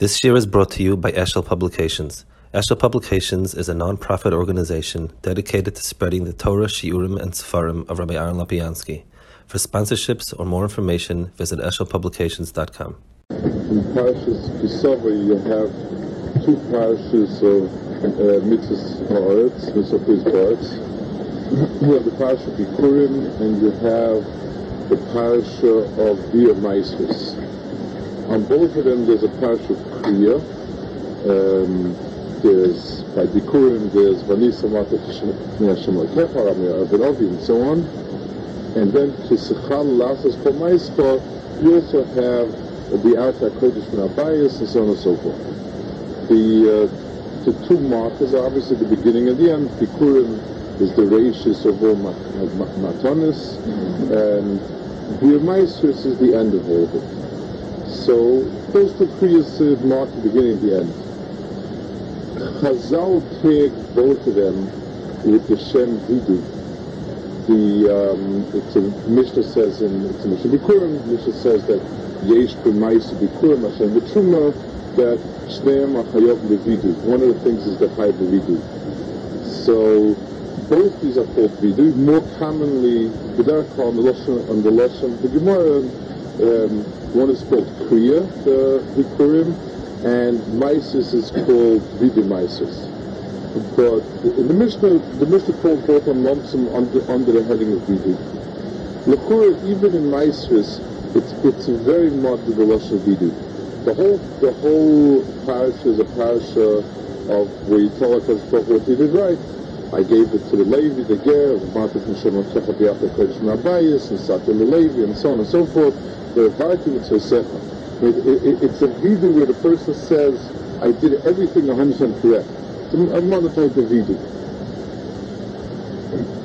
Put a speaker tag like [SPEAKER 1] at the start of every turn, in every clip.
[SPEAKER 1] This year is brought to you by Eshel Publications. Eshel Publications is a non-profit organization dedicated to spreading the Torah, Shiurim, and Sefarim of Rabbi Aaron Lopiansky. For sponsorships or more information, visit eshelpublications.com.
[SPEAKER 2] In Parashas Ki Savo, you have two parashas of uh, mitzvahs haaretz, mitzvah his parts. You have the parasha of Bikurim, and you have the parasha of Bia Maisvis. On both of them, there's a parasha of Kriya. Um, there's, by Bikurim, there's Vanisa Mata Hashem Kefa, Avinovi, and so on. And then Kisechal Lasas Kol Maispa, you also have the Arta Kodesh Abayas, and so on and so forth. The, uh, the two markers are obviously the beginning and the end. Bikurim is the ratius of all matonis, and Biyamaisris is the end of all of it. So those two uh, mark the beginning and the end. Chazal take both of them with the Shem Vidu. The um, it's a Mishnah says in it's a Mishnah Bikurim. Mishnah says that Yesh B'Mais Bikurim Hashem V'Truma that Shneim Achayov Levidu. One of the things is the Chayav Levidu. So both these are called Vidu. More commonly, B'Derech on the Lashon on the Lashon the Gemara. Um, one is called Kriya, the Bikurim, and Mises is called Vidi Mises. But in the Mishnah, the Mishnah calls both on Lomsum under, under the heading of Vidi. Lakura, even in Mises, it's, it's very much the Lashon Vidi. The whole, the whole parasha is a parasha uh, of where you tell us what he did right. I gave it to the Levi, the Ger, the Marcus and Shemon Kecha B'Yachah Kodesh Nabayis, and Satya the Levi, and so on and so forth the Vartim Tzosecha. It, it, it's a vidu where the person says, I did everything 100% correct. It's a, a modified vidu.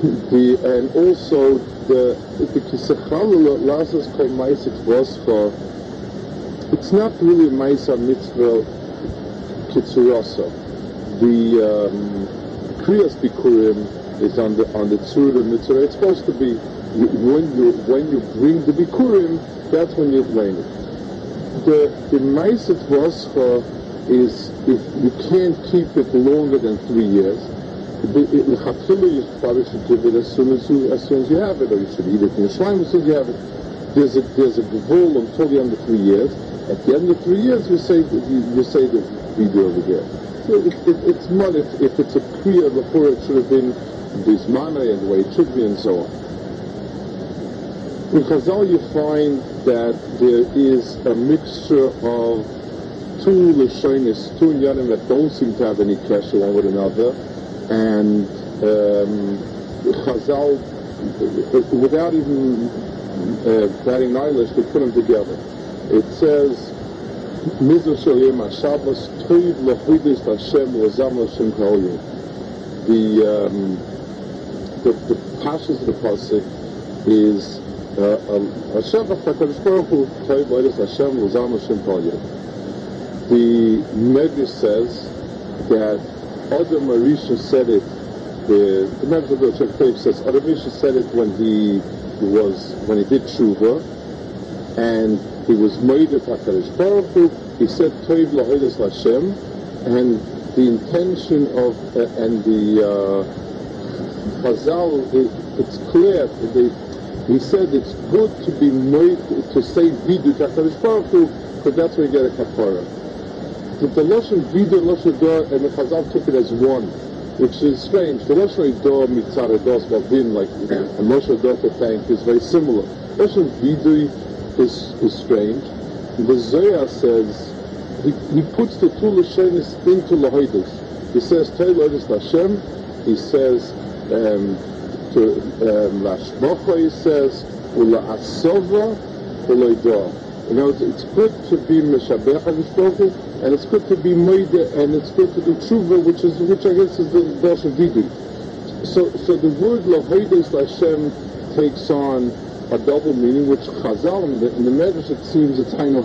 [SPEAKER 2] The, and also the the kisachalula lasas kol maisik voscha. It's not really a maisa mitzvah kitsurasa. The um, kriyas bikurim is on the on the tzura mitzvah. It's supposed to be when you when you bring the bikurim, that's when you explain it. The the Maisit Roscha is if you can't keep it longer than three years, the you probably should give it as soon as you as soon as you have it, or you should eat it in your slime as soon as you have it. There's a there's a gavul until the end of three years. At the end of three years, you say you, you say the video over there. It, it, it's mud if, if it's a kriya before it should have been bismana and the way it should be and so on. In Chazal you find that there is a mixture of two Lashonis, two Inyanim that don't seem to have any clash one with another, and um, Chazal, without even uh, batting an eyelash, they put them together. It says, the, um, the, the passage of the Pasuk is uh, um, Hashem HaKadosh Baruch Hu Hashem L'zam Hashem The Medrash says that Adam Arisha said it the, the Medrash of the Chaktev says Adam Arisha said it when he was when he did Tshuva and he was made HaKadosh Baruch Hu, he said, Toiv Lahoides Hashem, and the intention of, uh, and the uh, Chazal, it, it's clear, the, he said it's good to be made, to say vidu to Baruch Hu, because that's where you get a kapara. But the Lashon vidu Lashon Dor, and the Chazal took it as one, which is strange. The Lashon Dor mitzara dos balvin, like, Lashon Dor to thank, is very similar. Lashon vidu is, is strange. The Zohar says, he, he puts the two Lashonis into Lahoidus. He says, Tei Lahoidus Hashem, he says, um, to Lashmocha, um, he says, Ula Asova, Ula You know, it's, it's good to be Meshabech HaMishpochu, and it's good to be Moide, and it's good to do Tshuva, which is, which I guess is the Dosh of. So, so the word Lahoides Hashem takes on a double meaning, which Chazal, in the, in the Medrash, it seems it's Hainu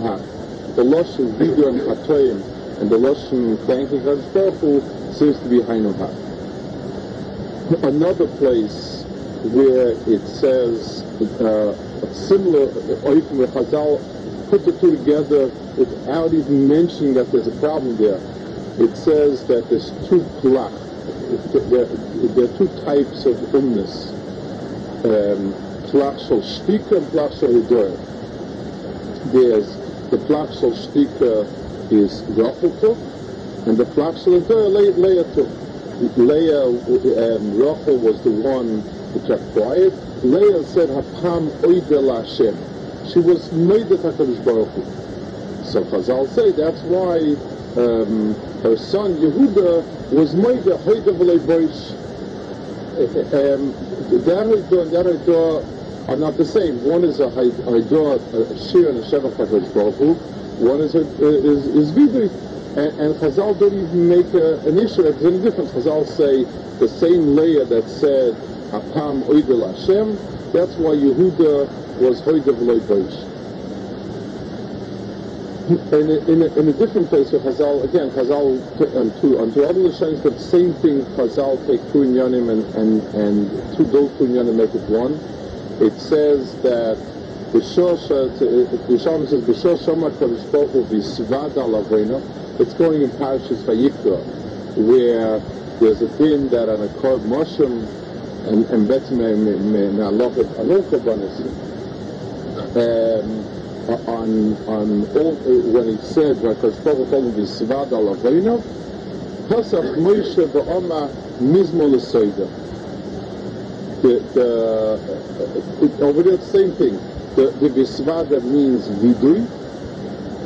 [SPEAKER 2] The Lush of Vidu and Chatoim, and the Lush of thanking Hashem seems to be Hainu Another place where it says uh, similar Oifim Chazal put the two together without even mentioning that there's a problem there. It says that there's two plach. There, there are two types of umness. Um, shtika and hidoyer. There's the shtika is Rachel and the Le- Leah took. Leah, um, Rachel was the one who kept quiet. Leah said, Hapam oidel Hashem. She was made the HaKadosh Baruch Hu. So Chazal say that's why um, her son Yehuda was made the Hoida V'lei Boish. Um, that Hoida and that Hoida are not the same. One is a Hoida, a Shir and a Shevach HaKadosh Baruch. One is, a, uh, is, is Vidui. And, and Chazal don't even make a, an issue. There's any difference. Chazal say the same layer that said Apam Oidel Hashem. That's why Yehuda was Hoida V'lei Boish. In a, in, a, in a different place with Chazal, again, Chazal on two, on two other Lashonis, but same thing, Chazal take two inyanim and, and, and two, those two inyanim make it one. It says that B'shor Yisharim says, B'shor Shomar Kodesh Baruch Hu V'svad al Avreina. It's going in Parashas Vayikra, where there's a thing that an Akkord Moshem and, and Betzim Me'alochet Alocha um, on on all, when he said because Baruch him V'svad al Avreina, Pesach Moshe Ba'oma Mizmo L'Soida. The, the, uh, it, over there, the same thing. The, the Visvada means vidui,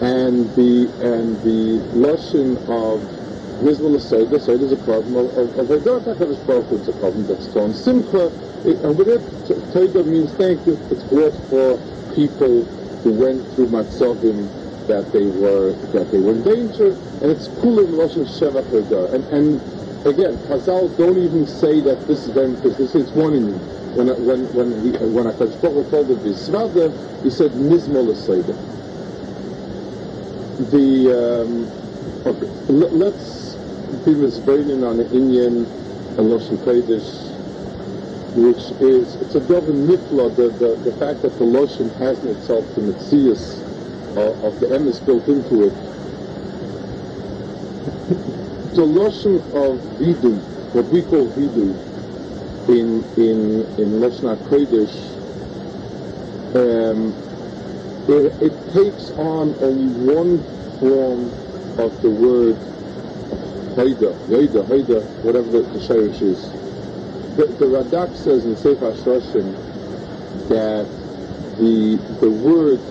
[SPEAKER 2] and the and the lashon of Mizmal Soida, Soida is a problem of of Hadarat Hakadosh Baruch it's a problem that's thrown. Simcha, it, over there, Toida means thank you. It's brought for people who went through Matzovim that they were that they were in danger, and it's Kulim Lashon Shevach Hadarat. And and again, Chazal don't even say that this is them because this is one in when when when he, when Hakadosh Baruch called it he said Mizmal Soida. The um, okay, L- let's be misbehaving on the Indian and Lashon Kodesh, which is it's a double nifla the, the the fact that the Lashon has in itself the mitzias of, of the emes built into it. The Lashon of Vidu, what we call Vidu, in in in Lashon Kodesh, um, it, it takes on only one form of the word Haida, Haida, Haida, whatever the, the Shirish is. The, the Radak says in Sefer Shoshim that the the word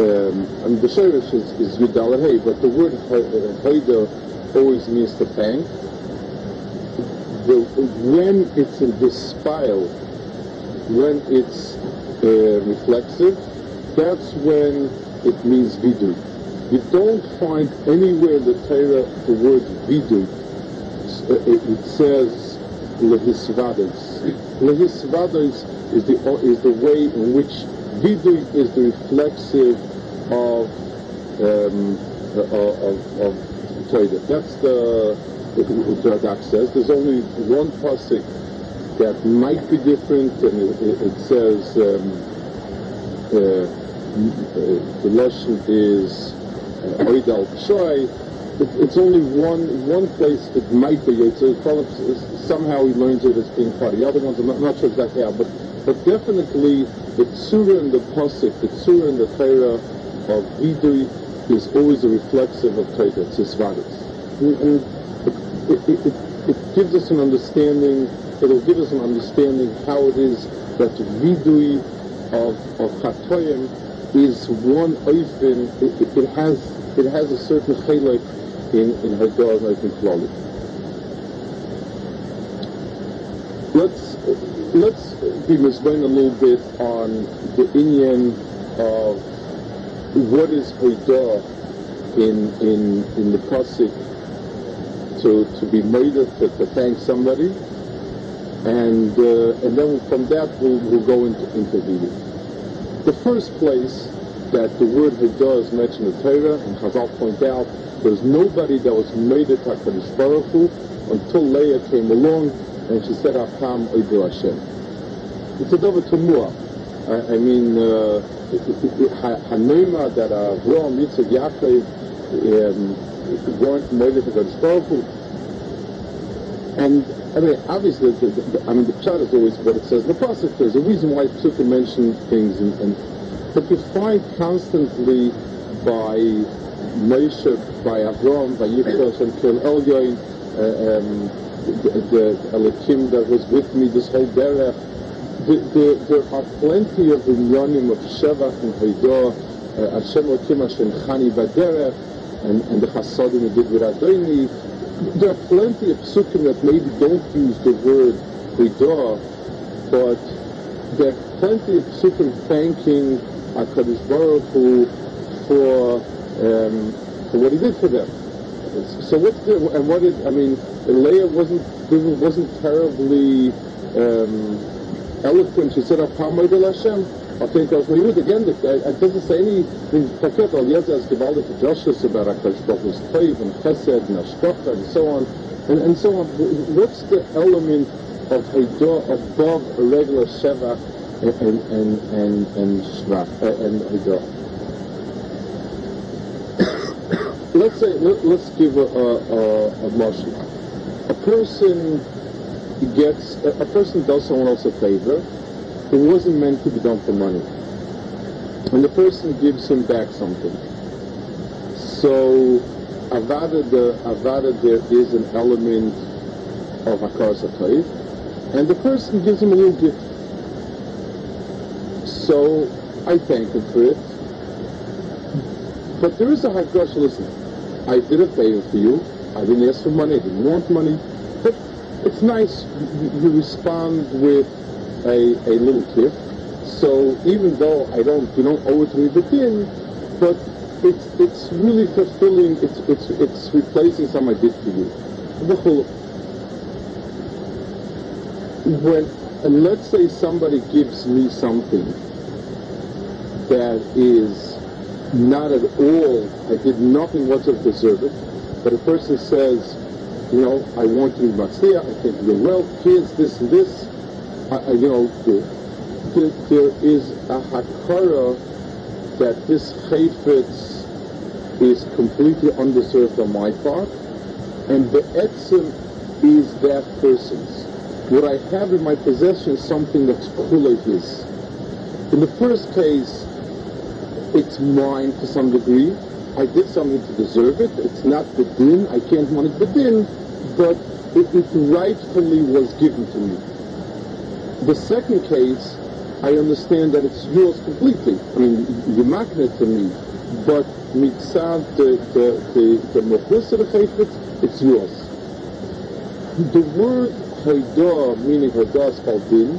[SPEAKER 2] um, mean, the Shirish is, is Yudal Hey, but the word Haida always means to thank. The, when it's in this spile, when it's uh, reflexive, that's when it means vidu. You don't find anywhere the Torah the word vidu. It, it says lehisvadas. Lehisvadas is the is the way in which vidu is the reflexive of um, of, of That's the Radak says. There's only one pasuk that might be different, and it, it, it says um, uh, the lesson is Oid al. It's only one one place it might be. It's a, somehow he learns it as being part the other ones. I'm not, not sure exactly how, but but definitely the tzura and the pasuk, the tzura and the Torah of Vidui is always a reflexive of Torah. It's Yisvadis. It, it, it, it gives us an understanding. It'll give us an understanding how it is that the Vidui of of Chatoyim is one oifen. It, it, has it has a certain chalik in in Hadar and Oifen Klali. Let's let's be misbein a little bit on the Indian of what is Hadar in in in the pasuk to to be made to, to thank somebody, and uh, and then from that we'll we'll go into into the the first place that the word Hadar is mentioned in Torah, and Chazal point out, there's nobody that was made it HaKadosh Baruch Hu until Leah came along and she said, Apam Oidu Hashem. It's a double Tamua. I, I mean, uh, Hanoima that Yitzhak, Yaakov, um, going from Moed to God's Hu. And I mean, obviously, the, the, I mean, the pshat is always what it says. The pasuk there's a reason why Psukim mention things, and, and but you find constantly by Moshe, by Avram, by Yitzchak, and Kel Elyoin, uh, um, the, the that was with me this whole derech. The, the, there are plenty of inyanim of Shevach and Haidah, uh, Hashem Elokim Hashem Chani Baderech, and, the Chasadim we did. There are plenty of psukim that maybe don't use the word Haidah, but there are plenty of psukim thanking HaKadosh Baruch Hu for, um, for what he did for them. So what's the, and what did, I mean, Leah wasn't, wasn't terribly um, eloquent. She said, Apamad Hashem. I think that was Mayud. Again, it, doesn't say anything. Al Yezah has gewaldig Joshua about HaKadosh Baruch Hu's Toiv and Chesed and Ashkocha and so on. And, and so on. What's the element of Haidah above a regular Sheva and, and, and, and Shvach, uh, and let's say let, us give a, a, a, a A person gets a, person does someone else a favor. It wasn't meant to be done for money, and the person gives him back something. So, avada the avada there is an element of hakaras and the person gives him a little gift. So I thank him for it. But there is a hakaras. Listen, I did a favor for you. I didn't ask for money. I didn't want money. But it's nice you, respond with a, a little gift. So even though I don't, you don't owe it to me within, but it's it's really fulfilling. It's it's it's replacing something I did for you. The whole When and let's say somebody gives me something that is not at all, I did nothing whatsoever to deserve it. But a person says, you know, I want to be Matzliach, I think you're well, here's this and this. I, I, you know, the, the, there is a hakara that this chayfetz is completely undeserved on my part, and the etzim is that person's. What I have in my possession is something that's kule his. In the first case, it's mine to some degree. I did something to deserve it. It's not the din. I can't manage the din, but it, it rightfully was given to me. The second case, I understand that it's yours completely. I mean, you're it to me, but mitzad the the the the of the chayfetz, it's yours. The word haidah, meaning haidah spelled din,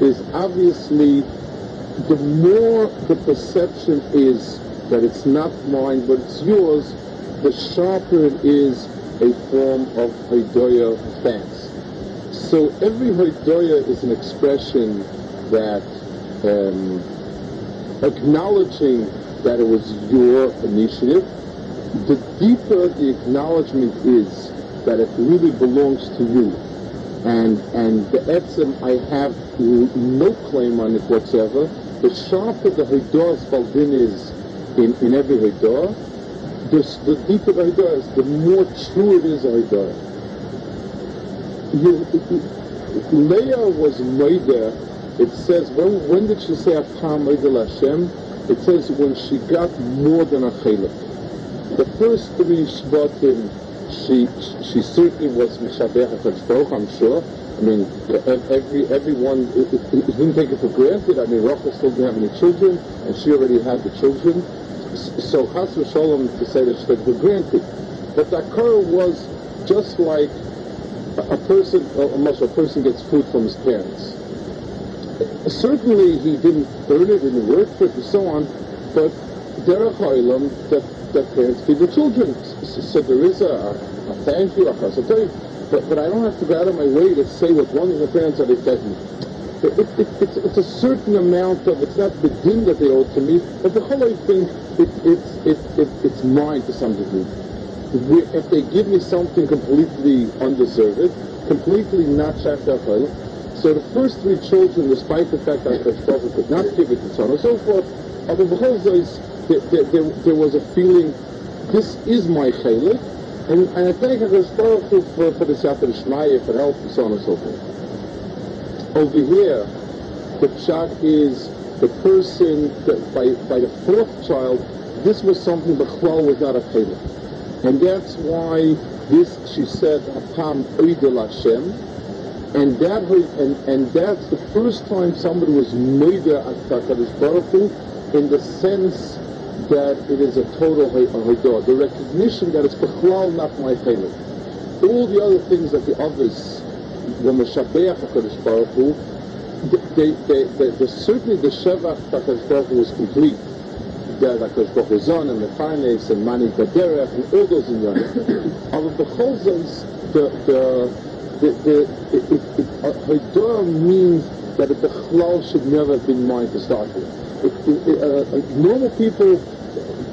[SPEAKER 2] is obviously the more the perception is that it's not mine but it's yours, the sharper it is a form of Haidoya thanks. So every Haidoya is an expression that um, acknowledging that it was your initiative, the deeper the acknowledgement is that it really belongs to you. And and the etzem, I have no claim on it whatsoever, the sharper the Haidah Spaldin is in, in every Haidah, the, the deeper I is, the more true it is a Haidah. Leah was Maida, it says, when, when did she say Apam Hashem? It says when she got more than a chalik. The first three Shvatim, she, she certainly was Mishabech HaKadosh I'm sure, I mean, every everyone it, it, it didn't take it for granted. I mean, Rachel still didn't have any children, and she already had the children. So Chas that she took for granted. But the Akara was just like a person, almost a person gets food from his parents. Certainly, he didn't earn it, didn't work for it, and so on. But derech ha'olam that that parents feed the children. So there is a, a thank you, a chasatay. But, but I don't have to go out of my way to say what one of the parents are fed me. It, it, it's, it's a certain amount of, it's not the din that they owe to me, but the whole thing, it, it's, it, it, it's mine to some degree. If they give me something completely undeserved, completely not shakhtafel, So the first three children, despite the fact that Baruch could not give it to son and so forth, uh, but because there, there, there, was a feeling, this is my chelik, and, and I thank Baruch Hu for, for the Siyata Shmaya, for help, and so on and so forth. Over here, the pshat is the person that by, by the fourth child, this was something the Chlal was not a chelik. And that's why this, she said, Apam Oidel Hashem, and that and, and that's the first time somebody was Moida at HaKadosh Baruch in the sense that it is a total Haidah, the recognition that it's Bechlal not my favorite. All the other things that the others, the Meshabeach HaKadosh Baruch Hu, they, they, they, certainly the Shevach HaKadosh Baruch Hu was complete. That HaKadosh Baruch Hu Zon and the Farnes and Mani Baderech and all those in Yonim. However, the Cholzons, the, the the, the, it, it, uh, means that the Bechlal should never have been mine to start with. It, uh, uh, normal people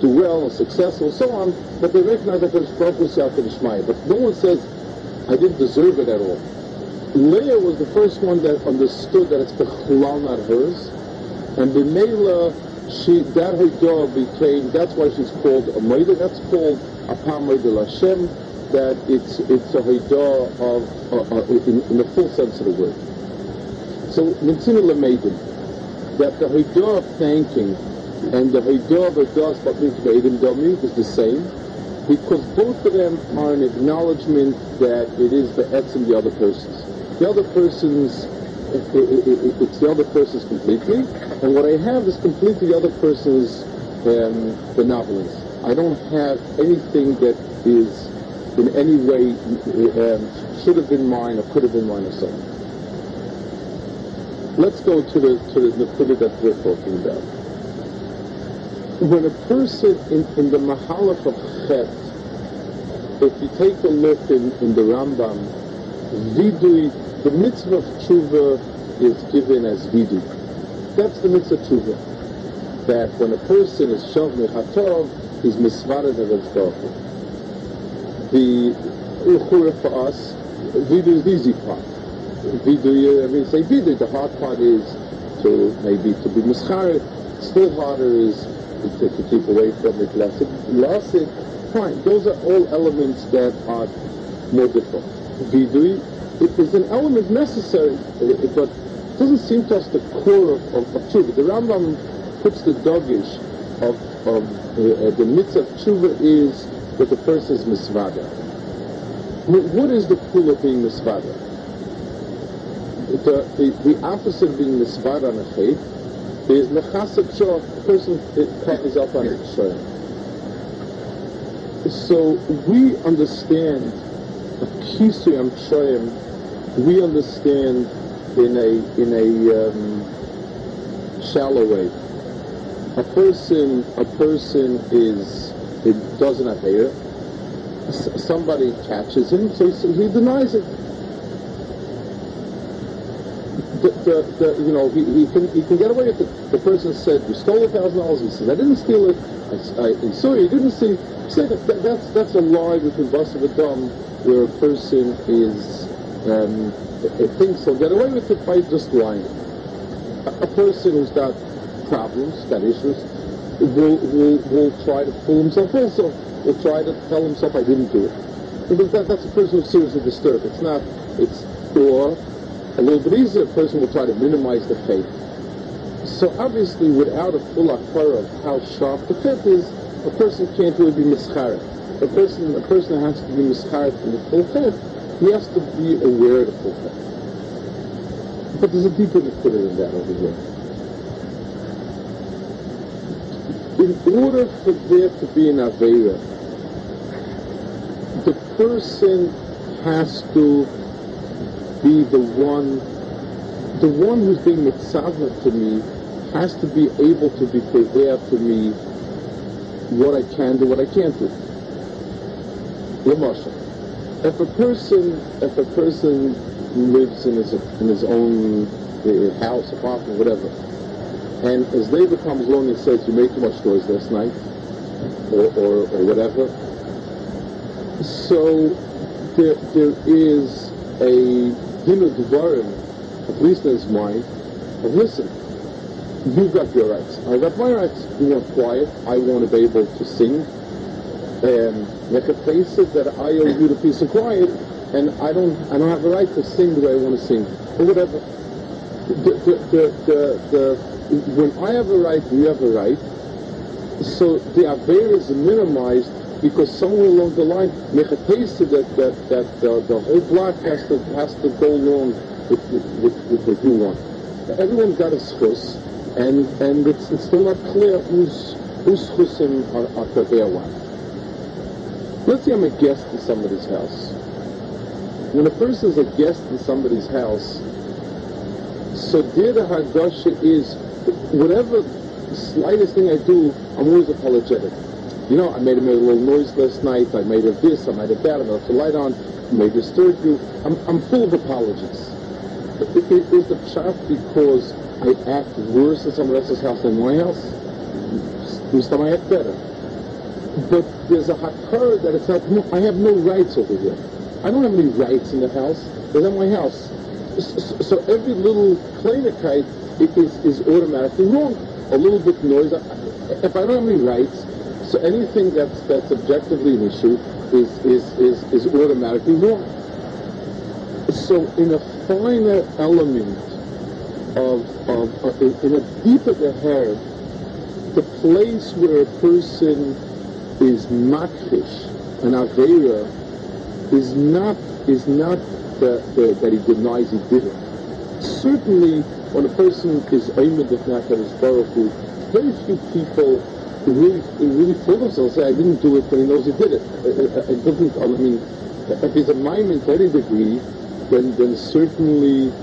[SPEAKER 2] do well and successful and so on, but they recognize that out to the Shmai. But no one says, I didn't deserve it at all. Leah was the first one that understood that it's Bechlal, not hers. And B'meila, she, that her Haidah became, that's why she's called a Maida, that's called Apam Maida Hashem, that it's it's a haidah of uh, uh, in, in, the full sense of the word. So mitzina lemeidim that the haidah of thanking and the haidah of hadas batmit beidim dami is the same because both of them are an acknowledgement that it is the etzim the other person's. The other person's it, it, it, it's the other person's completely, and what I have is completely the other person's um, benevolence. I don't have anything that is in any way um, should have been mine or could have been mine or so. Let's go to the to the Nakuda that we're talking about. When a person in, in the Mahalach of Chet, if you take a look in, in the Rambam, vidui, the mitzvah of tshuva is given as vidui. That's the mitzvah of tshuva. That when a person is shav mechatov, he's misvared of the Uchura for us, Vidu is the easy part. Vidu, I mean, say Vidu, the hard part is to maybe to be Mischarit, still harder is to, to keep away from it, less it, fine. Those are all elements that are more difficult. Vidu, it is an element necessary, but doesn't seem to us the core of, of, of tshuva. The Rambam puts the dogish of, of uh, the mitzvah of tshuva is that the person is misvada. What is the pull of being misvada? The, the, the opposite of being misvada on a faith is mechasab shor, the person is up on a shor. So we understand a kisuyam shoyim, we understand in a in a um, shallow way. A person a person is it doesn't appear. Somebody catches him, so he, he denies it. The, the, the, you know, he, he, can, he can get away with it. The person said, you stole a thousand dollars. He says, I didn't steal it. I, I sorry, you. didn't see. Say that, that, that's, that's a lie between bus of a dumb where a person is, um, thinks he'll get away with it by just lying. A, a person who's got problems, got issues, will, will, will try to fool himself also. Will try to tell himself I didn't do it. Because that, that's a person who's seriously disturbed. It's not, it's, or a little bit easier, a person will try to minimize the faith. So obviously without a full akara of how sharp the faith is, a person can't really be mischaret. A person, a person has to be mischaret in the full faith. He has to be aware of full faith. But there's a deeper put than that over here. in order for there to be an Avera, the person has to be the one, the one who's being mitzvah to me has to be able to be prepared to me what I can do, what I can't do. Lamasha. If a person, if a person lives in his in his own uh, house, apartment, whatever, and as neighbor comes along and says, you made too much noise last night, or, or, or whatever, so there, there is a din of at least in his mind, of listen, you've got your rights. I got my rights. You want quiet. I want to be able to sing. And face it that I owe you the peace and quiet, and I don't, I don't have the right to sing the way I want to sing, or whatever. The, the, the, the, the, when I have a right, you have a right. So the aver is minimized because somewhere along the line, a taste that that that uh, the whole block has to has to go along with, with, with what you want. Everyone got a schus, and and it's, it's still not clear who's, who's schusim are, are their one. Let's say I'm a guest in somebody's house. When a person is a guest in somebody's house, so dear the Haggasha is, whatever slightest thing I do, I'm always apologetic. You know, I made a little noise last night, I made a this, I made a that, I left the light on, I may disturb you. I'm, I'm full of apologies. Is, is the pshat because I act worse in someone else's house than my house? This time I act better. But there's a hakar that it's not, I have no rights over here. I don't have any rights in the house. It's not my house. So, every little kleinigkeit is, is automatically wrong. A little bit noise. If I don't have any rights, so anything that's that's objectively an issue is is is, is automatically wrong. So in a finer element of of uh, in, in a deeper the hair, the place where a person is makfish and avera is not is not the, the, that he denies he did it. Certainly, when a person is aimed at Nakadosh Baruch very few people really really fool themselves and say I didn't do it, but he knows he did it. It, doesn't. I mean, if he's a mime in any degree, then then certainly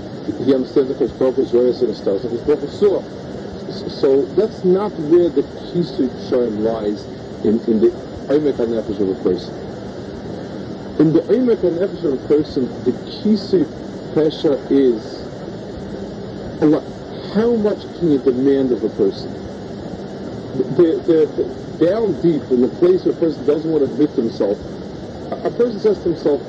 [SPEAKER 2] he understands that his Baruch is various and stars of his Baruch saw. So that's not where the Kisui Shem lies in, in the Omek HaNefesh of a person. In the Omek HaNefesh of a person, the Kisui pressure is Allah, how much can you demand of a person? The, the, the, down deep in the place where a person doesn't want to admit himself, a, a person says to himself,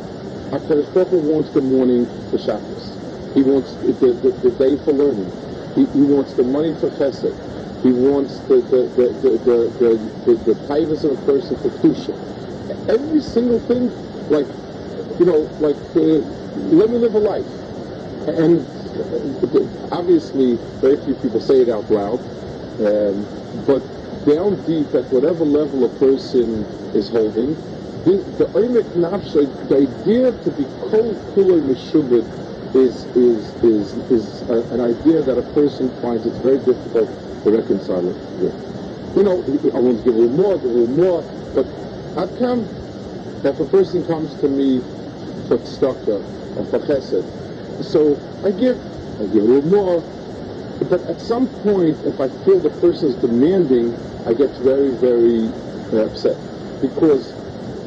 [SPEAKER 2] a Hu wants the morning for Shabbos. He wants the, the, the day for learning. He, he wants the money for chesed. He wants the the the the the, the, the, tightness of a person for kusha. Every single thing, like you know, like uh, let me live a life. And uh, obviously, very few people say it out loud. Um, but down deep, at whatever level a person is holding, the the the idea to be kol kulay is is is is a, an idea that a person finds it very difficult to reconcile it with. You know, I want to give a little more, give a little more, but how come if a person comes to me for tzedakah or for chesed, so I give, I give a little more, but at some point, if I feel the person is demanding, I get very, very upset because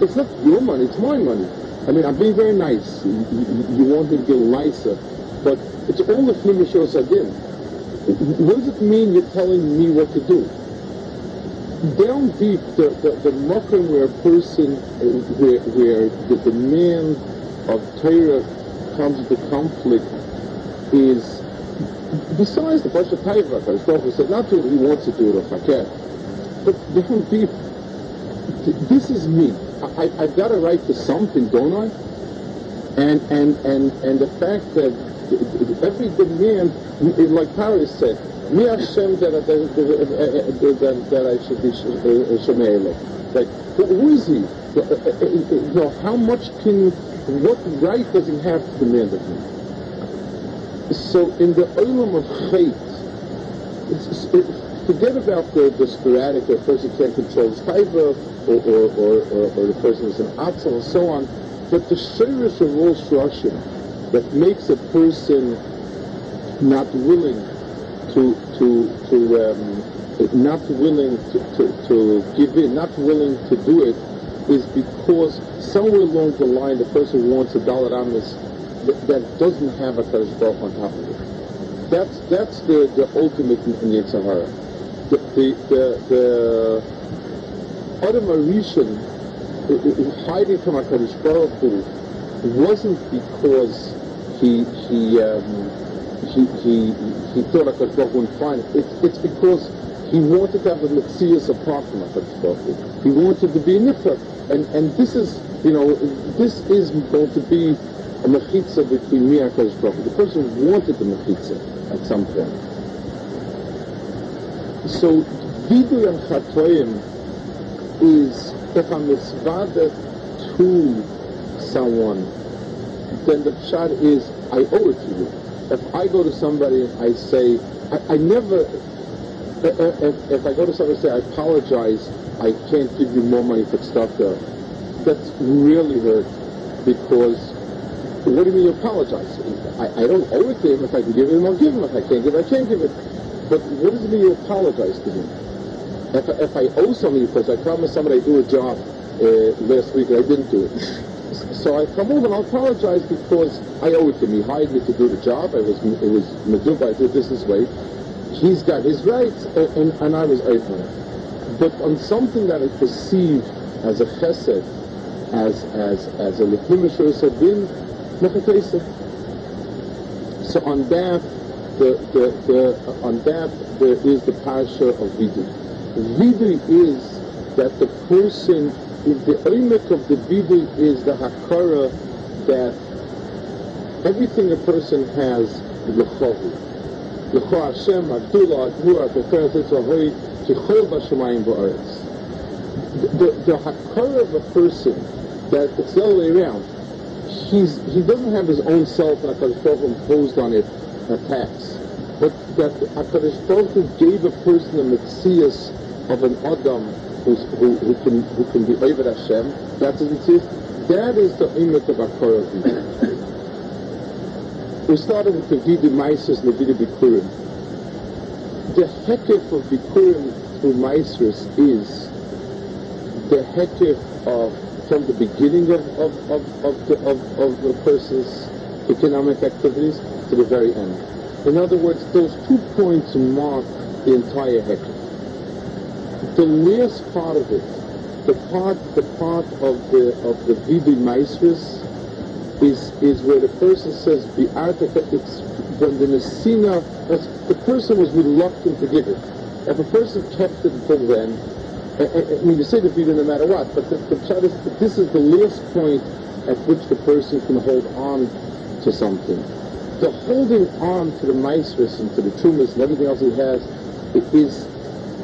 [SPEAKER 2] it's not your money, it's my money. I mean, I'm being very nice. You, you, you want me to be nicer, but it's all the Flimisho Sadin. What does it mean you're telling me what to do? Down deep, the, the, the mucking where a person, where, where the demand of Torah comes into conflict is, besides the Pasha Taiva, Prophet said, not that he wants to do it or I can, but down deep, this is me. I, I've got a right to something, don't I? And and and and the fact that every demand, like Paris said, me Hashem that I should be uh, uh, Shemeile. Like who is he? Uh, you know, how much can, what right does he have to demand of me? So in the olam of chait, forget about the, the sporadic, the person can't control his or, or, or, or, the person is an atzel and so on. But the shirish of all shroshim that makes a person not willing to to to um, not willing to, to, to give in, not willing to do it, is because somewhere along the line the person wants a dollar amis that, that doesn't have a Kadosh Baruch on top of it. That's that's the, the ultimate in, Yitzhahara. The the the, the Adam Arishan hiding from HaKadosh Baruch Hu wasn't because he, he, um, he, he, he thought Baruch wouldn't find it. It's, it's because he wanted to have a Metzias apart from Baruch He wanted to be a Nifra. And, and this is, you know, this is going to be a Mechitza between me and HaKadosh Baruch The person wanted the Mechitza at some point. So, Vidu and Chatoim is, if I'm misvada to someone, then the shot is, I owe it to you. If I go to somebody and I say, I, I never, if, if, I go to somebody and say, I apologize, I can't give you more money for stuff there, that's really hurt because what do you mean you apologize? I, I don't owe it to him. If I can give him, I'll give him. If I can't give it, I can't give it. But what does it mean you apologize to him? If, if I owe somebody because I promised somebody I'd do a job uh, last week and I didn't do it, so I come over and I'll apologize because I owe it to him. He hired me to do the job. It was it was Meduba. I did this this way. He's got his rights, and, and, and I was open. But on something that I perceive as a chesed, as as as a lechumish bin So on that, the the, the on that there is the parasha of vidu. Vidu is that the person the oimek of the vidu is the hakara that everything a person has lechovu. Lecho Hashem, Agdula, Agmura, Beferet Yitzhahoi, Tichol Bashemayim Ba'aretz. The, the hakara of a person that it's the other way around. He's, he doesn't have his own self and HaKadosh Baruch imposed on it a tax. But that HaKadosh Baruch gave a person a metzias of an Adam who, who, can who can be over Hashem. That's what it is. That is the image of Akora We started with the Vidi Maisus and the Vidi Bikurim. The hekif of Bikurim through Maisus is the hekif of from the beginning of, of, of, of, the, of, of the person's economic activities to the very end. In other words, those two points mark the entire hekif the last part of it, the part, the part of the of the Vivi Maestris, is is where the person says the it's when the Nesina, the person was reluctant to give it. If a person kept it until then, I, I, I mean, you say the Vivi no matter what, but the, the is, this is the last point at which the person can hold on to something. The holding on to the Maestris and to the Tumas and everything else he has is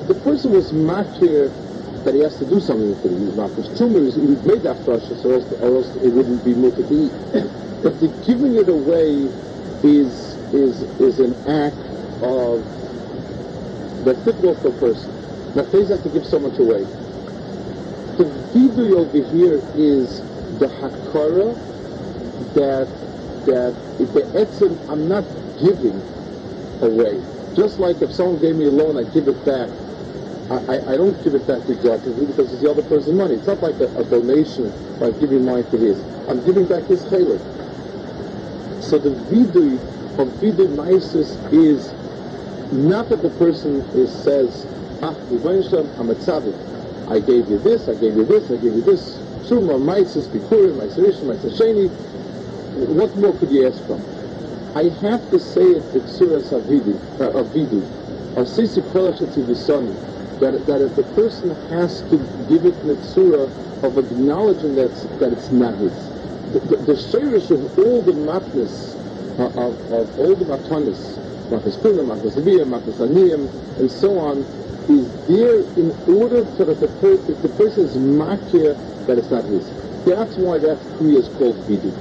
[SPEAKER 2] the person was makir that he has to do something with it. He's makir. Tumor is he made that frasha, so else, or else it wouldn't be mutter to eat. but the giving it away is is is an act of that's difficult for a person. Now, things have to give so much away. The vidui over here is the hakara that that if the etzim, I'm not giving away. Just like if someone gave me a loan, I give it back. I, I, don't give it back to God because it's the other person's money. It's not like a, a donation, like giving mine to his. I'm giving back his chalik. So the vidui of vidui maisis is not that the person is, says, ah, I'm a tzaddik. I gave you this, I gave you this, I gave you this. Shuma, maisis, bikurim, maiserish, maisasheni. What more could you ask from? I have to say it to Tsuras of Vidu, uh, of Vidu, of Sisi That, that if the person has to give it tzura of acknowledging that that it's not his. The, the, of all the matness, uh, of, of all the matanis, matnas kuna, matnas aviyah, matnas aniyim, and so on, is there in order for the, the, the person is makir that it's not his. That's why that kriya is called vidu.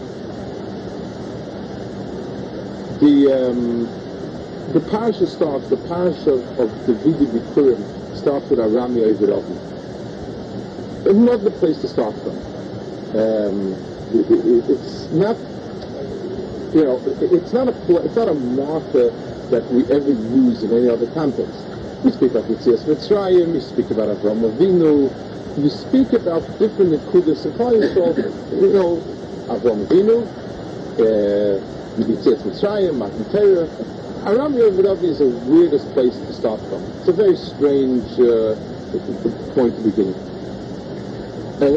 [SPEAKER 2] The um, the parasha starts, the parasha of, of the Vidi Bikurim starts with Arami Evirovi. It's not the place to start from. Um, it, it, it's not, you know, it, it's not a it's not a marker that we ever use in any other context. We speak about Yitzias Mitzrayim, we speak about Avram Avinu, we speak about different Nekudas and Klal you know, Avram Avinu, uh, Yitzias Mitzrayim, Matan Torah, Aram Yovadovi is the weirdest place to start from. It's a very strange uh, point to begin.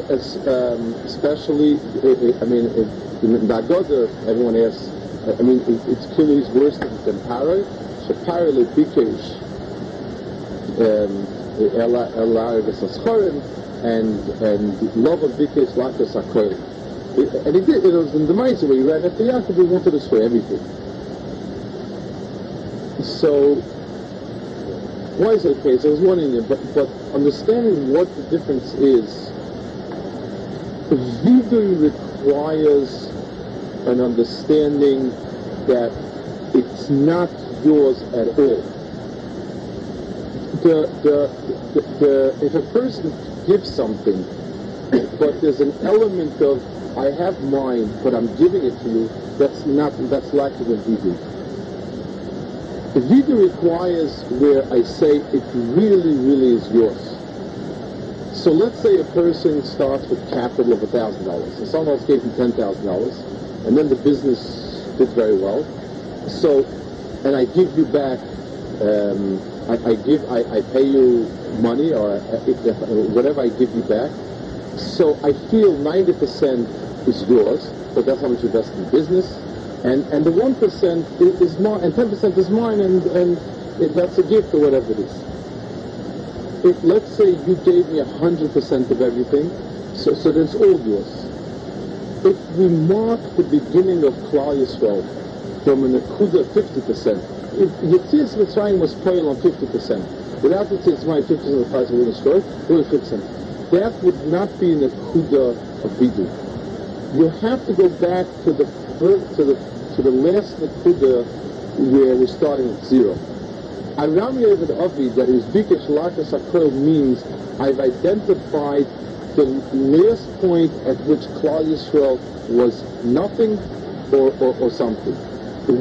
[SPEAKER 2] As, um, especially, I mean, in Dagoda, everyone asks, I mean, it, it's clearly worse than, than Paro. So Paro le Bikesh, um, Ela Ela Vesaschorim, and and Lova Bikesh Lakas Akorim. And he did, it was in the mindset where he ran after Yaakov, he wanted us for everything. So, why is it okay? So I was wondering, but, but understanding what the difference is, Vidui requires an understanding that it's not yours at all. The, the, the, the, if a person gives something, but there's an element of I have mine, but I'm giving it to you, that's not that's lacking in vidu. The vidu requires where I say it really, really is yours. So let's say a person starts with capital of thousand dollars, and someone else gave him ten thousand dollars, and then the business did very well. So, and I give you back, um, I, I give, I, I pay you money or uh, if, whatever I give you back. So I feel 90% is yours, but that's how much you invest in business. And, and the 1% is, is mine, and 10% is mine, and, and it, that's a gift or whatever it is. If, let's say you gave me 100% of everything, so, so then it's all yours. If we mark the beginning of Klal Yisrael from an Akuda 50%, if Yitzis Mitzrayim was paying on 50%, without Yitzis Mitzrayim 50% of the price we destroyed, we're 50% that would not be an akuda of bidu. You have to go back to the to the to the last akuda where we're starting at zero. Aram Yevid Avi that is bikesh lakas akrel means I've identified the last point at which Klal Yisrael was nothing or, or, or something,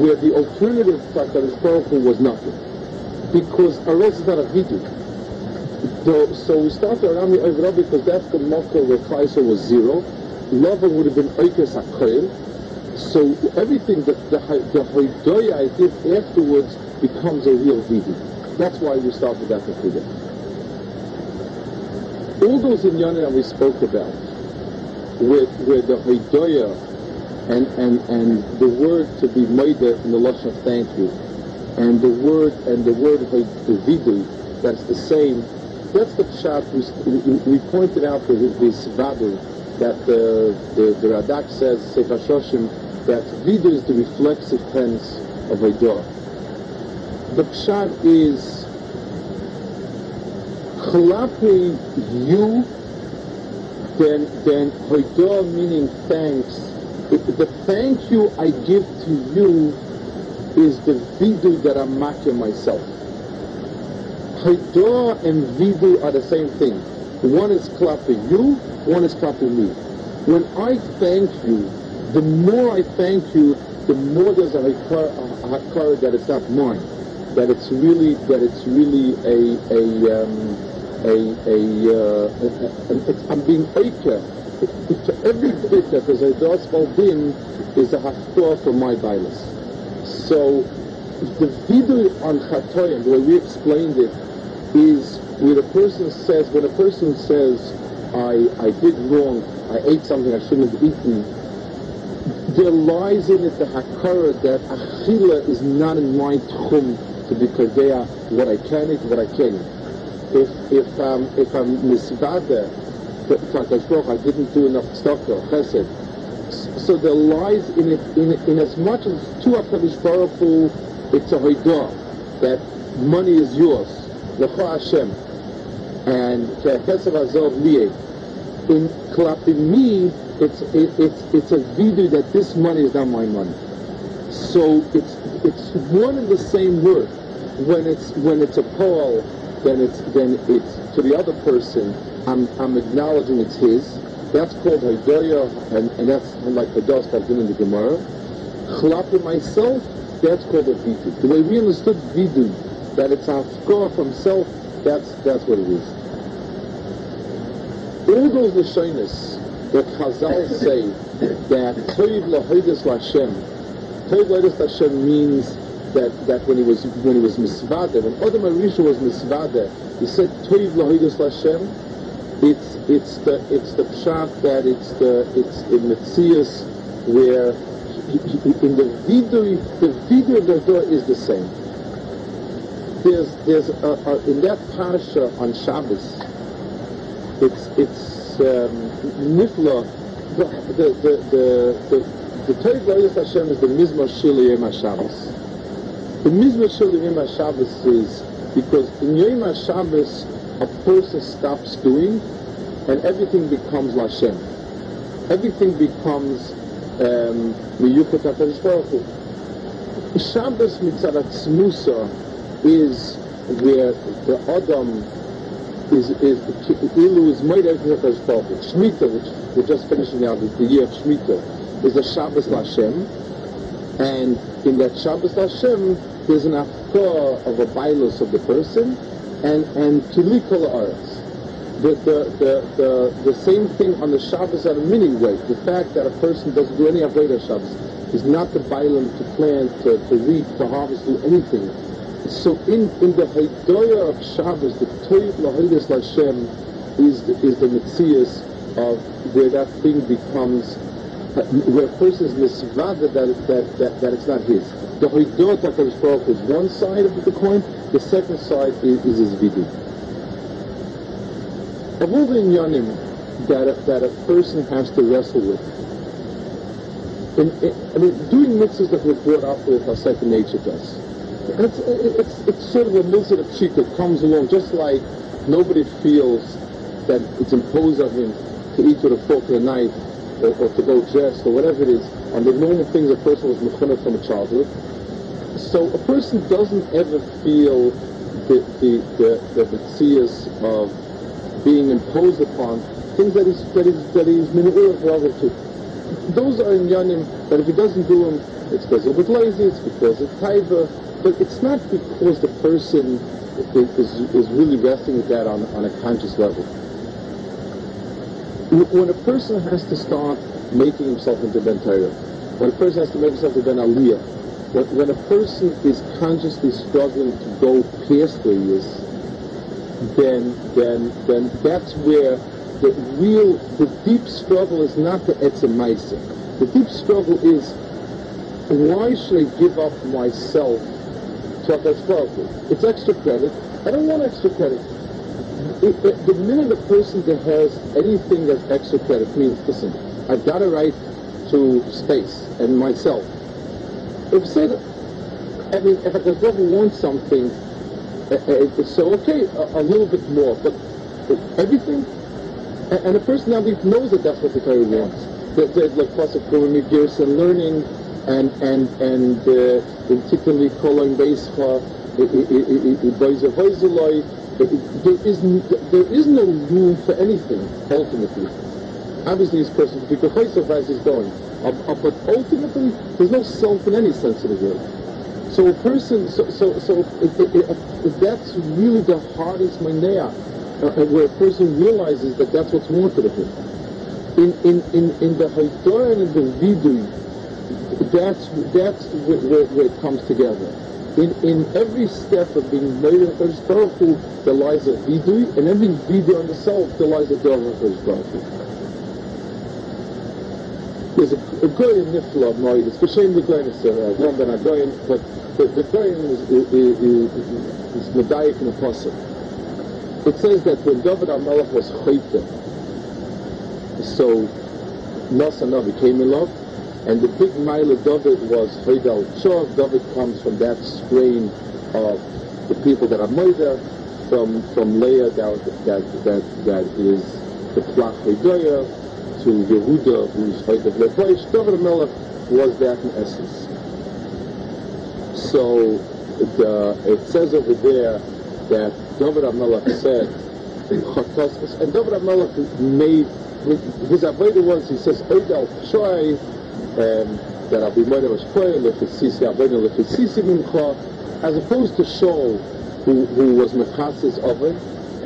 [SPEAKER 2] where the alternative Hakadosh Baruch Hu was nothing, because Aros is not a. So, we start the Arami Oivra because that's the motto where Kaiser was zero. Lava would have been Oikes Akoil. So everything that the, the Hoidoya did afterwards becomes a real Vidi. That's why we start with that Nekuda. All those inyanim that we spoke about, with, with the Hoidoya and, and, and the word to be made in the Lashon of thank you, and the word and the word of that's the same that's the pshat we, we, pointed out the this vadu that the, the, the Radak says Sefer Shoshim that vidu is the reflexive tense of Hoidah. The pshat is chlapi you then then Hoidah meaning thanks. The thank you I give to you is the vidu that I'm making myself. Haidah and Vidu are the same thing. One is clapping you, one is clapping me. When I thank you, the more I thank you, the more there's a hakar that it's not mine, that it's really that it's really a a um, a a, uh, a, a, I'm being aker. To every bit that there's a dos din is a haftor for my bias. So the vidu on chatoyim, the way we explained it, is when a person says, when a person says, I, I did wrong, I ate something I shouldn't have eaten, there lies in it the hakara that achila is not in my tchum to be kodea what I can eat, what I eat. If, if, um, if I'm misvada, I didn't do enough tzedakah chesed, so there lies in it, in, in as much as to HaKadosh Baruch Hu, it's a hoidah, that money is yours. Lecha Hashem, and Kekesav Azov Liye. In Klapim me, it's it, it's it's a vidu that this money is not my money. So it's it's one and the same word. When it's when it's a Paul, then it's then it's to the other person. I'm I'm acknowledging it's his. That's called Haidoya, and, and that's like the dust I've been in the Gemara. Chlapim myself, that's called a vidu. The way we understood vidu, that it's a score from self, that's that's what it is. All those Lashonis that Chazal say that Toiv Lahoidus Lashem, Toiv Lahoidus Lashem means that, that when he was when he was Misvada, when Adam Arisha was Misvada, he said Toiv Lahoidus Lashem, it's it's the it's the pshat that it's the it's the Metzias where in the vidui, the vidui of the door is the same. There's, there's a, a, in that parsha on Shabbos, it's, it's nifla, the, the, the, the, the, the Glorious Hashem is the Mizmor Shili Yom HaShabbos. The Mizmor Shili Yom HaShabbos is because in Yom HaShabbos, a person stops doing and everything becomes Lashem. Everything becomes miyuchat um, HaKadosh Baruch Hu. Shabbos is where the Adam is is ilu is made everything HaKadosh Baruch Hu. Shemitah, which we're just finishing now, the year of Shemitah, is a Shabbos Lashem, and in that Shabbos Lashem, there's an afkar of a bailus of the person, and and kilikol aretz the, the, the, the, the same thing on the Shabbos at a mini way. The fact that a person doesn't do any Avodah Shabbos is not the bailam to plant, to, to reap, to harvest, do anything. So in, in the Haidoya of Shabbos, the Toiv Lahoidus Lashem is the, is the Metzias of where that thing becomes, uh, where a person is misvada that, that, that, that it's not his. The Haidoya HaKadosh is one side of the coin, the second side is, is his vidu of all the inyanim that a, that a person has to wrestle with, in, in, I mean, doing mitzvahs that we're brought up with our second nature to us. It's, it's, it's sort of a mitzvah of that comes along just like nobody feels that it's imposed on him to eat with a fork and a knife or, or to go dressed or whatever it is on the normal things a person was mechana from a childhood. So a person doesn't ever feel the the the, the, the of being imposed upon, things that he's, that he's, that he's relative to. Those are in Yanim that if he doesn't do them, it's because a bit lazy, it's because it's taiva, but it's not because the person is, is really wrestling with that on, on a conscious level. When a person has to start making himself into Ben Torah, when a person has to make himself into Ben Aliyah, when, when a person is consciously struggling to go past where he is, then then then that's where the real the deep struggle is not the etzem The deep struggle is why should I give up myself to HaKadosh It's extra credit. I don't want extra credit. It, it, the minute a person that has anything that's extra credit means, listen, I've got a right to space and myself. If said, I mean, if HaKadosh wants something, uh, so okay, a, a, little bit more, but everything, and, and a personality knows that that's what the Torah wants. That, that like Pasuk Kurumi Girs and learning, and and and uh, particularly calling base Beischa, uh, there is there is no room for anything ultimately. Obviously, this person because as is going, um, uh, but ultimately, there's no self in any sense of the word. So a person, so so, so it, it, it, that's really the hardest manea, uh, where a person realizes that that's what's wanted of him. In in in in the Haitorah and in the Vidui, that's that's where, where, it comes together. In in every step of being made of Baruch there lies a Vidui, and every Vidui on the self, there lies a Hakadosh Baruch There's a, a goy in Nifla Moed, it's B'Shem the Goyness, uh, one that I go in, but the, the Goyen is, is, is, is Medayik the Pasuk. It says that when David HaMelech was Chayte, so Nasa Navi came in love, and the big mile of David was Haydal Chov. David comes from that strain of the people that are murder, from from Leah that that that, that is the Plach Haidoya, to Yehuda, who's Chaydav Lepoish, David Melech was that in essence. So it says over there that David Melech said, and David Melech made, his avodah was, he says, Pshoy, um, that I'll be more than Shkoy, Lefesisi Avodah, Lefesisi Mincha, as opposed to Shaul, who, who was Mechasis of it,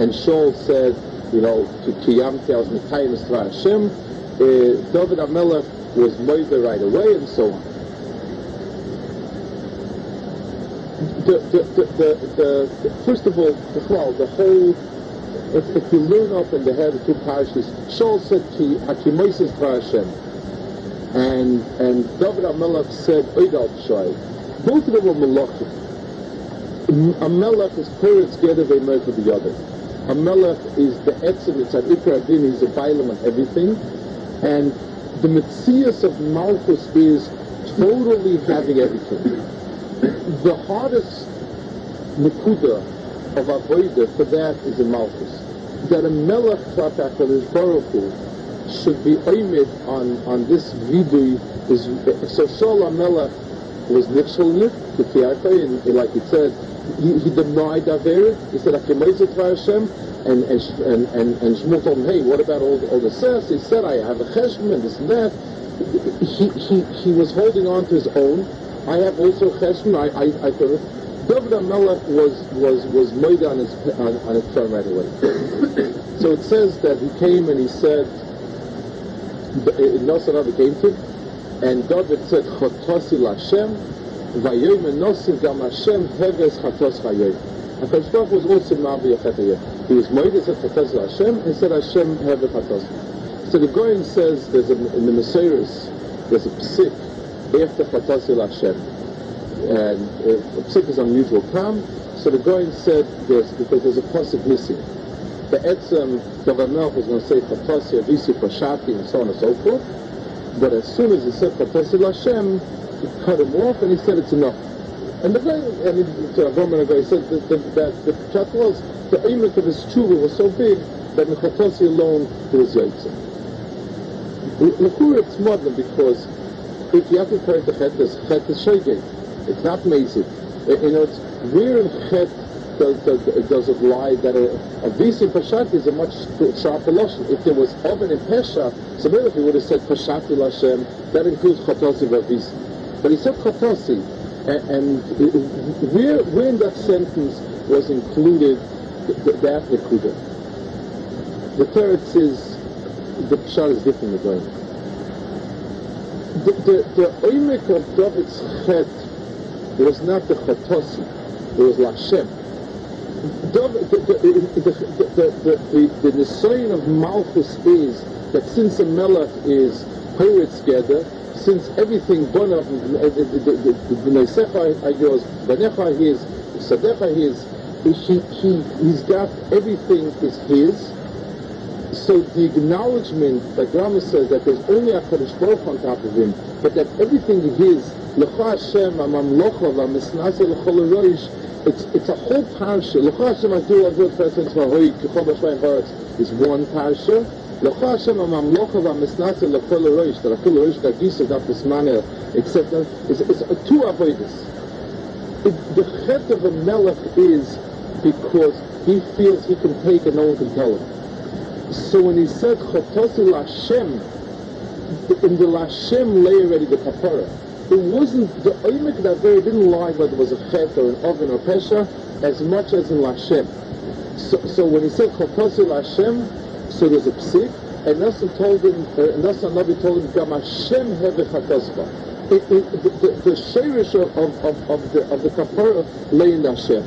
[SPEAKER 2] and Shaul said, you know, to Kiyam tells Mikayim Esra Hashem, uh, David HaMelech was Moider right away, and so on. The, the, the, the, first of all, well, the whole, if, if you learn up in the head of two parashas, Shaul said, Ki Hakimoises Hashem. And and David Amelech said Oidal Pshai. Both of them were Malachim. Amelech is Peretz Gedeve for the other. Amelech is the Etzim, it's an Ikra he's a Bailam and everything. And the Metzias of Malchus is totally having everything. The hardest Nakuda of Avodah for that is in Malchus. That a Melech Klapak Baruch Hu should be aimed on, on this vidui is so Shaul Melech was nifshalnik, and like he said, he, he denied Aver. He said, "Akemezet Hashem," and and and and, and Shmuel told him, "Hey, what about all, all the says?" He said, "I have a cheshm and this and that." He he he was holding on to his own. I have also cheshm. I I I thought. David Melech was was was made on his on, on his throne right away. so it says that he came and he said, Nosarav came to, and David said, "Chotasi Lashem." Vayom enosim gam Hashem heves chatos vayom. HaKadosh Baruch was also Mavi Yachet He was Moedes at chatos Hashem and said Hashem heves chatos. So the Goyim says there's a, in the Messiahs there's a psik after chatos Hashem. And uh, a psik is unusual calm. So the Goyim said there's, because there's a pasuk missing. The Davar Melch was going to say chatos Avisi Pashati and so on and so forth. But as soon as he said chatos he cut him off, and he said it's enough. And the guy, and he, to Avram guy said that, that, the chat was the image of his tshuva was so big that Mechatasi alone was yaitza. L'chur it's modern because if you have to pray the chet, this chet is. It's not mazik. You know, it's where in chet does, does, does it lie that a, a visi pashat is a much sharper lashon. If there was oven in pesha, if he would have said pashat Lashem, that includes chatosi v'avisi. But he said Chatasi, and, and where, where in that sentence was included th- that Nakuda? The third says the Pshar is different again. The, the, of David's Chet was not the Chatasi, it was Lashem. The, the, the, the, the, the, the, of Malchus is that since a Melech is together, since everything Bonav, the Nesecha goes, Banecha his, Sadecha his, he, he, he's got everything is his. So the acknowledgement that Grama says that there's only a Kaddish Baruch on top of him, but that everything is his, Lecha Hashem, Amamlocha, Vamisnase Lechol Roish, it's, it's a whole parsha. Lecha Hashem, Adu Avot Presence Vahoy, Kechol Bashvayim Haaretz, is one parsha. Lech Hashem HaMamlocha VaMisnatze Lechol Roish, that Achol Roish Gagisa Daf Bismane, etc. It's, it's two avoiders. The chet of a melech is because he feels he can take and no one can tell him. So when he said Chotosi Lashem, in the Lashem lay already the kapara. It wasn't, the Oimek that day didn't lie whether it was a chet or an oven or pesha as much as in Lashem. So, so when he said Chotosi Lashem, so there's a psik, and Nassim told him, uh, Nassim Nabi told him, Gam Hashem hevech hakasba. The, the, shirish of, of, of, the of the kapara lay in Hashem.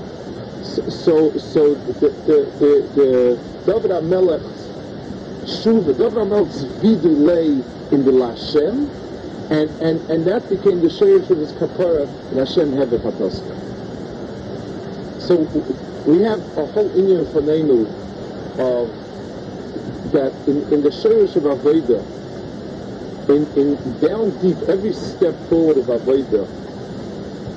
[SPEAKER 2] So so the the the, the David Amelech's shuva, David Amelech's vidu lay in the Lashem, and and and that became the shirish of his kapara in Hashem hevech hakasba. So we have a whole Indian phenomenon of that in, in the Shirish of Avodah, in, in down deep, every step forward of Avodah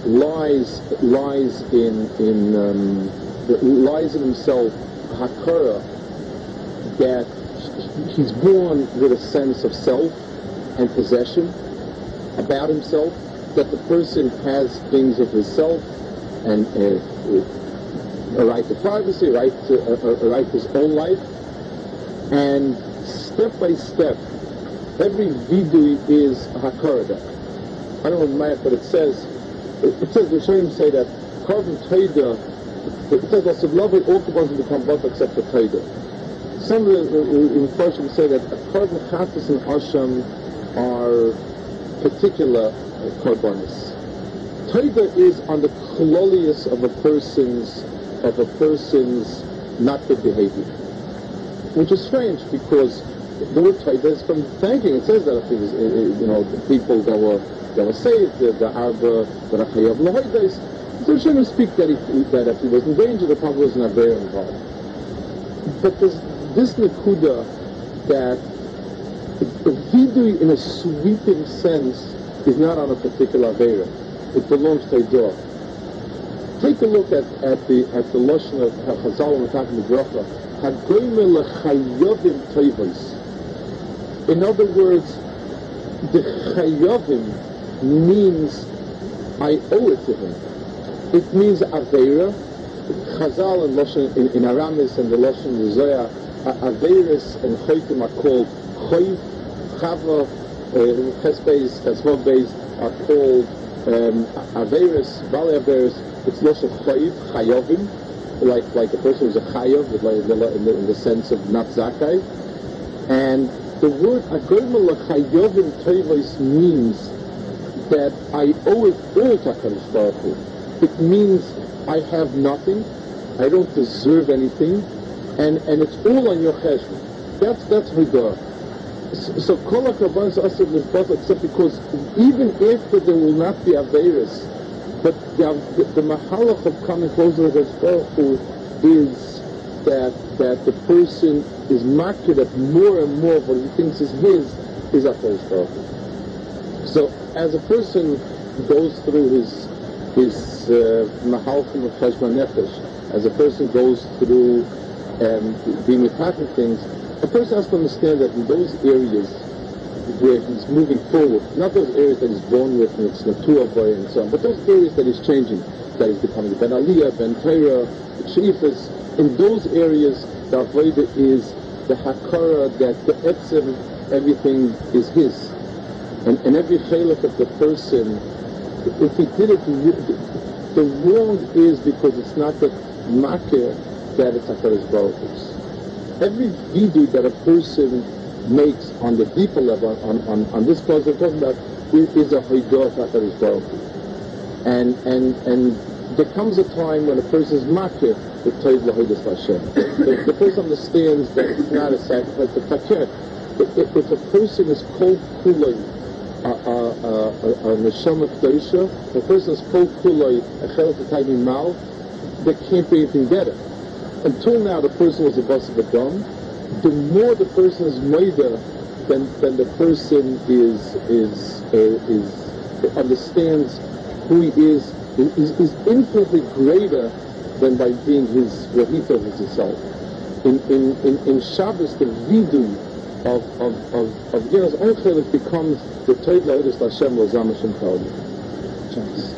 [SPEAKER 2] lies lies in in um, lies in himself Hakara that he's born with a sense of self and possession about himself, that the person has things of himself and uh, a right to privacy, a right to, a, a right to his own life, and step by step, every vidui is hakarada. I don't know but it says, it, it says, the Shem say that carbon trader, it says that all carbons become both except for trader. Some of the say that a carbon and asham are particular carbonis. Trader is on the cololius of a person's, of a person's not good behavior which is strange because the word Taida is from thanking. It says that if was, you know, the people that were that were saved, the, the Arba, the Rachayav so shouldn't speak that, he, that if he was in danger, the probably was not very involved. But there's this Nakuda that the vidui in a sweeping sense is not on a particular Avera. It belongs to a. Take a look at, at the at the Lashon of Chazal and Matak Midracha. Hagoyme lechayovim. In other words, the chayovim means I owe it to him. It means Avera. Chazal and Lashon in, in Aramis and the Lashon Rizoya, Averis and Choytim are called Choyv, Chava, Chesbeis, Chesvov are called um, Averis, Bali Averis. It's Lashon Choyv, Chayovim, like like a person who's a Chayav, like in the, in the sense of not Zakai. And the word Agoyma L'Chayovim Toivos means that I owe it all to HaKadosh It means I have nothing, I don't deserve anything, and, and it's all on your cheshbon. That's that's Hagar. So kol hakabbos asav lisbata, except because even if there will not be averis, but the, the, the mahalach of coming closer to Baruch is that that the person is marked up more and more what he thinks is his is a Baruch So as a person goes through his his uh, mahalchim of cheshbon nefesh. As a person goes through um, being a part of things, a person has to understand that in those areas where he's moving forward, not those areas that he's born with and it's natura boy and so on, but those areas that he's changing, that he's becoming Ben Aliyah, Ben Torah, Sheifas, in those areas the avodah is the hakara that the etzim, everything is his. And, and every chalik of the person if he did it, the wrong is because it's not the makir that it's HaKadosh Baruch Every video that a person makes on the deeper level, on, on, on this we're talking about, is a of HaKadosh Baruch And, and, and there comes a time when a person is makir the Toiv Lahodas Hashem. The, the person understands that it's not a sacrifice, but takir. If, if a person is cold kulay, uh, uh, uh, a neshama kedusha, the person is cold kuloi a chelik mal, there can't be anything better. Until now, the person was a bus of a drum. The more the person is meider, then then the person is is uh, is understands who he is is, is infinitely greater than by being his what he thought was himself. In in in, in Shabbos, the vidu of of of of Yeros becomes the La'odis Hashem Lazam Hashem.